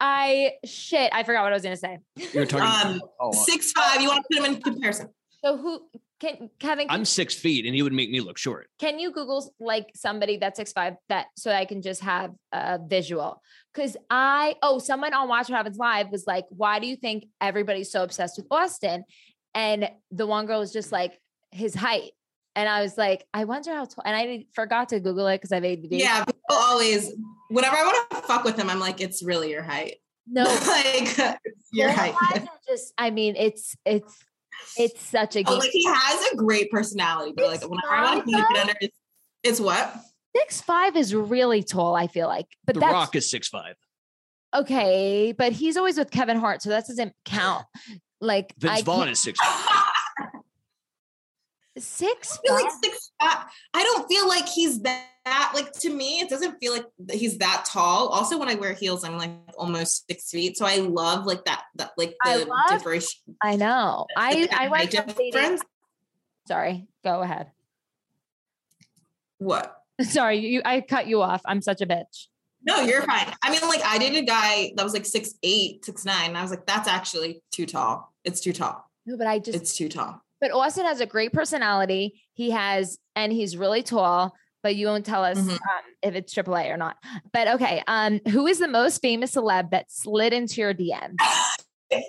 I shit, I forgot what I was gonna say. You're talking. Um, oh, Six five. You want to put him in comparison? So who can Kevin? Can, I'm six feet, and he would make me look short. can you Google like somebody that's six five that so I can just have a visual? Because I oh someone on Watch What Happens Live was like, why do you think everybody's so obsessed with Austin? And the one girl was just like his height. And I was like, I wonder how tall. And I forgot to Google it because I have ADD. Yeah, people always. Whenever I want to fuck with him, I'm like, "It's really your height." No, like it's your Their height. eyes are just. I mean, it's it's it's such a Oh, like he has a great personality, but like whenever I want to keep it under, it's, it's what? Six five is really tall. I feel like, but The that's Rock is six five. okay. But he's always with Kevin Hart, so that doesn't count. Like Vince I Vaughn is six. Six I feel like six. I I don't feel like he's that. Like to me, it doesn't feel like he's that tall. Also, when I wear heels, I'm like almost six feet. So I love like that. That like I the love- differentiation. I know. I I went from dating. Sorry, go ahead. What? Sorry, you. I cut you off. I'm such a bitch. No, you're fine. I mean, like I dated a guy that was like six eight, six nine. And I was like, that's actually too tall. It's too tall. No, but I just. It's too tall. But Austin has a great personality. He has, and he's really tall. But you won't tell us Mhm. um, if it's AAA or not. But okay, um, who is the most famous celeb that slid into your DM? What?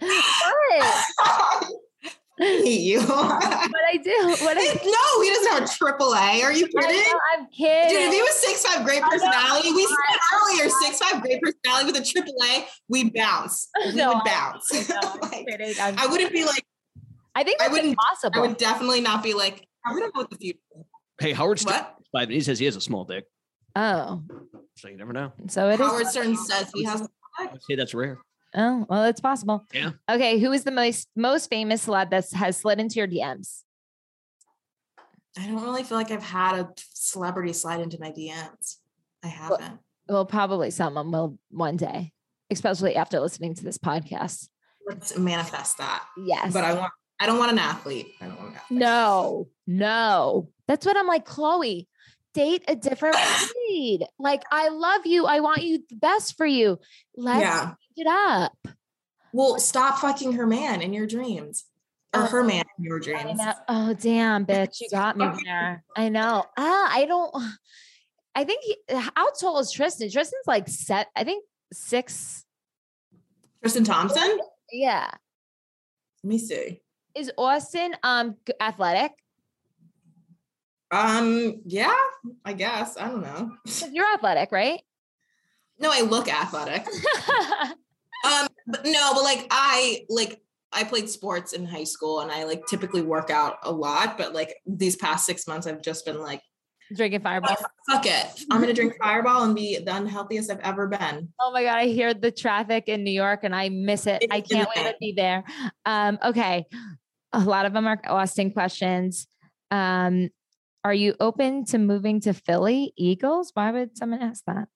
hate you. But I do. What I, no, he doesn't have a triple A. Are you kidding? know, I'm kidding. Dude, if he was six five great personality, we said earlier six five great personality with a triple A, we bounce. We No, would bounce. No, I'm Like, kidding. I'm- I wouldn't be like, I think I wouldn't- I impossible. would definitely not be like, I wouldn't know what the future. Hey, Howard Stern, What? five, he says he has a small dick, oh, so you never know. so it is. Howard Stern says he has. I'd say that's rare. Oh, well, it's possible. Yeah. Okay. Who is the most most famous celeb that has slid into your DMs? I don't really feel like I've had a celebrity slide into my DMs. I haven't. Well, probably someone will one day, especially after listening to this podcast. Let's manifest that. Yes. But I want. I don't want an athlete. I don't want an athlete. no, no. That's what I'm like, Khloe. Date a different breed. Like, I love you. I want you the best for you. Let's Yeah. it up. Well, stop fucking her man in your dreams, or her Oh, man in your dreams. Oh, damn, bitch. You got me there. I know. Ah, I don't. I think he, how tall is Tristan? Tristan's like set, I think six. Tristan Thompson. Yeah. Let me see. Is Austin um athletic? Um. Yeah. I guess. I don't know. You're athletic, right? No, I look athletic. Um. But no, but like I like I played sports in high school, and I like typically work out a lot. But like these past six months, I've just been like, Drinking fireball. fuck it. I'm gonna drink Fireball and be the unhealthiest I've ever been. Oh my god, I hear the traffic in New York and I miss it. I can't wait to be there. Um, okay. A lot of them are Austin questions. Um, are you open to moving to Philly Eagles? Why would someone ask that?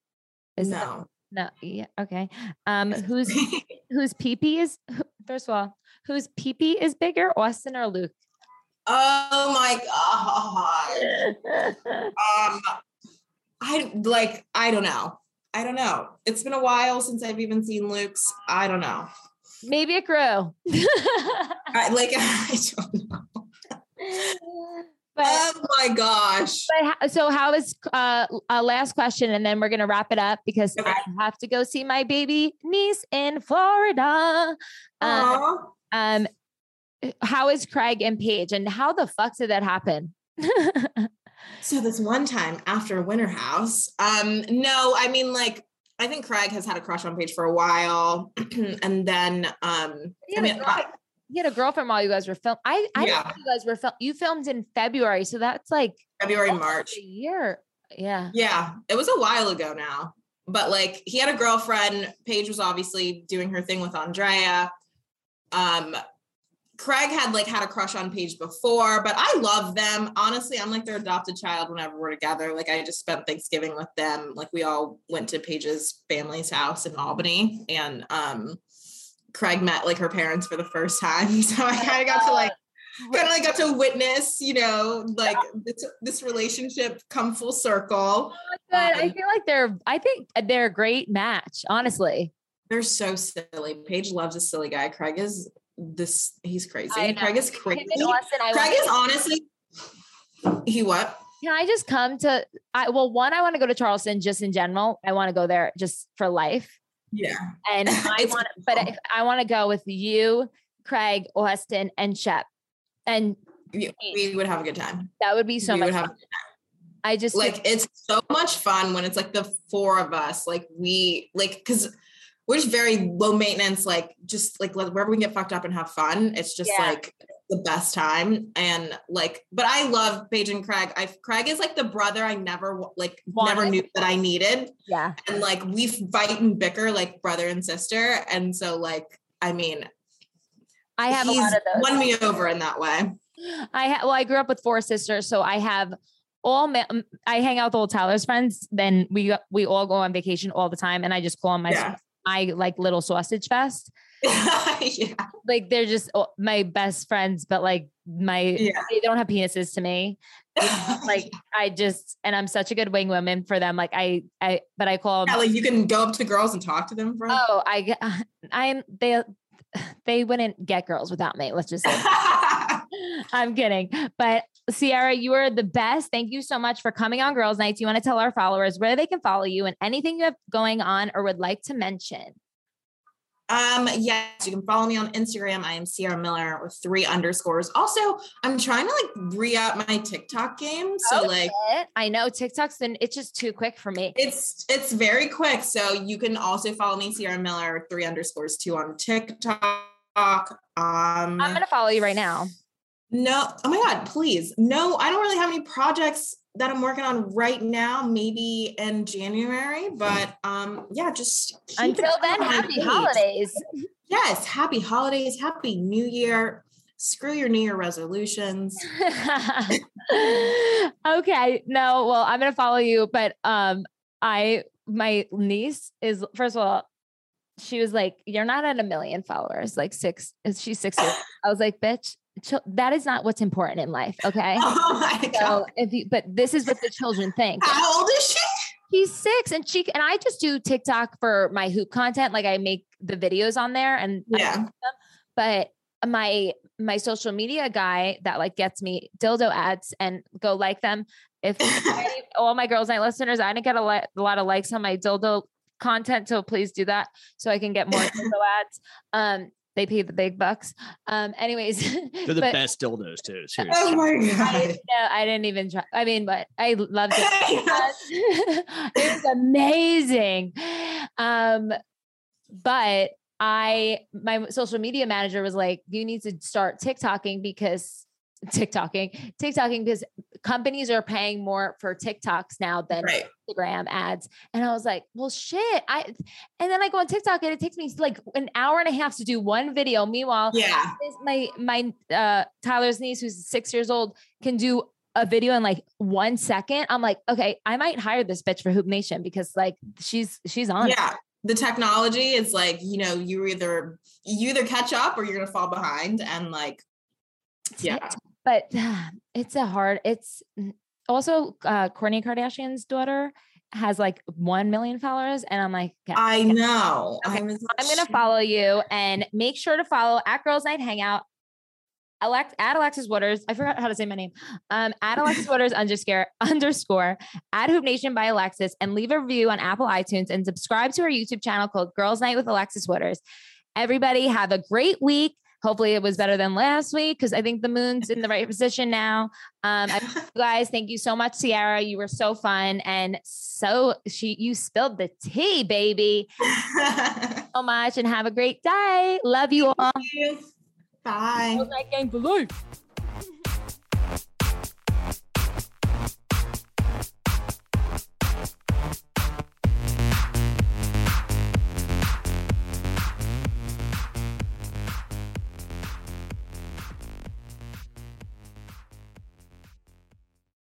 Is that- no. no, yeah, okay. Um, who's whose PP is first of all, whose PP is bigger, Austin or Luke? oh my god. Um, I like. I don't know. I don't know. It's been a while since I've even seen Luke's. I don't know. Maybe it grew. I, like I don't know. but Oh my gosh. But so how is uh a last question and then we're gonna wrap it up because Okay. I have to go see my baby niece in Florida. Um, um how is Craig and Paige and how the fuck did that happen? So this one time after Winter House, um, no, I mean like I think Craig has had a crush on Paige for a while, and then um, He I had, a mean, I, he had a girlfriend while you guys were filming. I I Yeah. you guys were film. You filmed in February, so that's like February, March. a year. Yeah. Yeah, it was a while ago now. But like he had a girlfriend. Paige was obviously doing her thing with Andrea. Um Craig had like had a crush on Paige before, but I love them. Honestly, I'm like their adopted child whenever we're together. Like I just spent Thanksgiving with them. Like we all went to Paige's family's house in Albany and um Craig met like her parents for the first time. So I kind of got to like kind of like got to witness, you know, like this, this relationship come full circle. I Um, feel like they're I think they're a great match, honestly. They're so silly. Paige loves a silly guy. Craig is this. He's crazy. Craig is crazy. Austin, Craig is honestly. He what? Can I just come to I well one I want to go to Charleston just in general. I want to go there just for life. Yeah. And I It's want but beautiful. if I want to go with you, Craig, Austin and Shep. And We, we would have a good time. that would be so we much would have fun. I just like it's so much fun when it's like the four of us. Like we like because we're just very low maintenance. Like just like wherever we can get fucked up and have fun. It's just Yeah. like the best time. And like, but I love Paige and Craig. I Craig is like the brother I never like never knew that I needed. yeah. and like we fight and bicker like brother and sister and so like i mean I have a he's lot of those. won me over in that way I ha- well, I grew up with four sisters, so I have all. Ma- um, I hang out with old Tyler's friends. Then we we all go on vacation all the time, and I just call them my Yeah. My like little sausage fest. yeah Like they're just oh, my best friends, but like my Yeah. they don't have penises to me. You know, like I just and I'm such a good wing woman for them. Like I I but I call yeah, them. like you can go up to girls and talk to them bro Oh, I I'm they they wouldn't get girls without me. Let's just say. I'm kidding. But Ciara, you are the best. Thank you so much for coming on Girls Nights. You want to tell our followers where they can follow you and anything you have going on or would like to mention? Um, yes, you can follow me on Instagram. I am Ciara Miller with three underscores. Also, I'm trying to like re-up my TikTok game. So Oh, like shit. I know TikTok's been it's just too quick for me. it's it's very quick. So you can also follow me, Ciara Miller, three underscores two on TikTok. Um I'm gonna follow you right now. No, oh my god, please. No, I don't really have any projects that I'm working on right now, maybe in January, but um yeah, just Until then, happy page. holidays. Yes, happy holidays, happy new year. Screw your new year resolutions. okay. No, well, I'm gonna follow you, but um, I my niece is first of all, she was like, "You're not at a million followers, like six. She's six years." I was like, "Bitch, that is not what's important in life." Okay. Oh my god. If you, but this is what the children think. How old is she? She's six, and she and I just do TikTok for my hoop content. Like I make the videos on there, and Yeah. but my my social media guy that like gets me dildo ads and go like them. If any- all my girls night listeners, I didn't get a, li- a lot of likes on my dildo content, so please do that so I can get more dildo ads. Um, they pay the big bucks. Um, anyways, They're the but best dildos too. Seriously. Oh my I, god. no, I didn't even try. I mean, but I loved it it was amazing. Um, but I, my social media manager was like, you need to start TikToking because TikToking, TikToking because companies are paying more for TikToks now than right. Instagram ads. And I was like, well, shit. I, and then I go on TikTok and it takes me like an hour and a half to do one video. Meanwhile, Yeah. my my uh Tyler's niece who's six years old can do a video in like one second. I'm like, okay, I might hire this bitch for Hoop Nation because like she's she's on. it. Yeah. The technology is like, you know, you either you either catch up or you're gonna fall behind. And like, yeah. But it's a hard, it's also uh Kourtney Kardashian's daughter has like one million followers. And I'm like, okay, I know. Okay, I I'm gonna follow you and make sure to follow at Girls Night Hangout. Alex at Alexis Waters. I forgot how to say my name. Um, at Alexis Waters underscore underscore at Hoop Nation by Alexis and leave a review on Apple iTunes and subscribe to our YouTube channel called Girls Night with Alexis Waters. Everybody have a great week. Hopefully it was better than last week because I think the moon's in the right position now. Um, I, guys, thank you so much, Ciara. You were so fun and so she you spilled the tea, baby so much and have a great day. Love you all. Bye.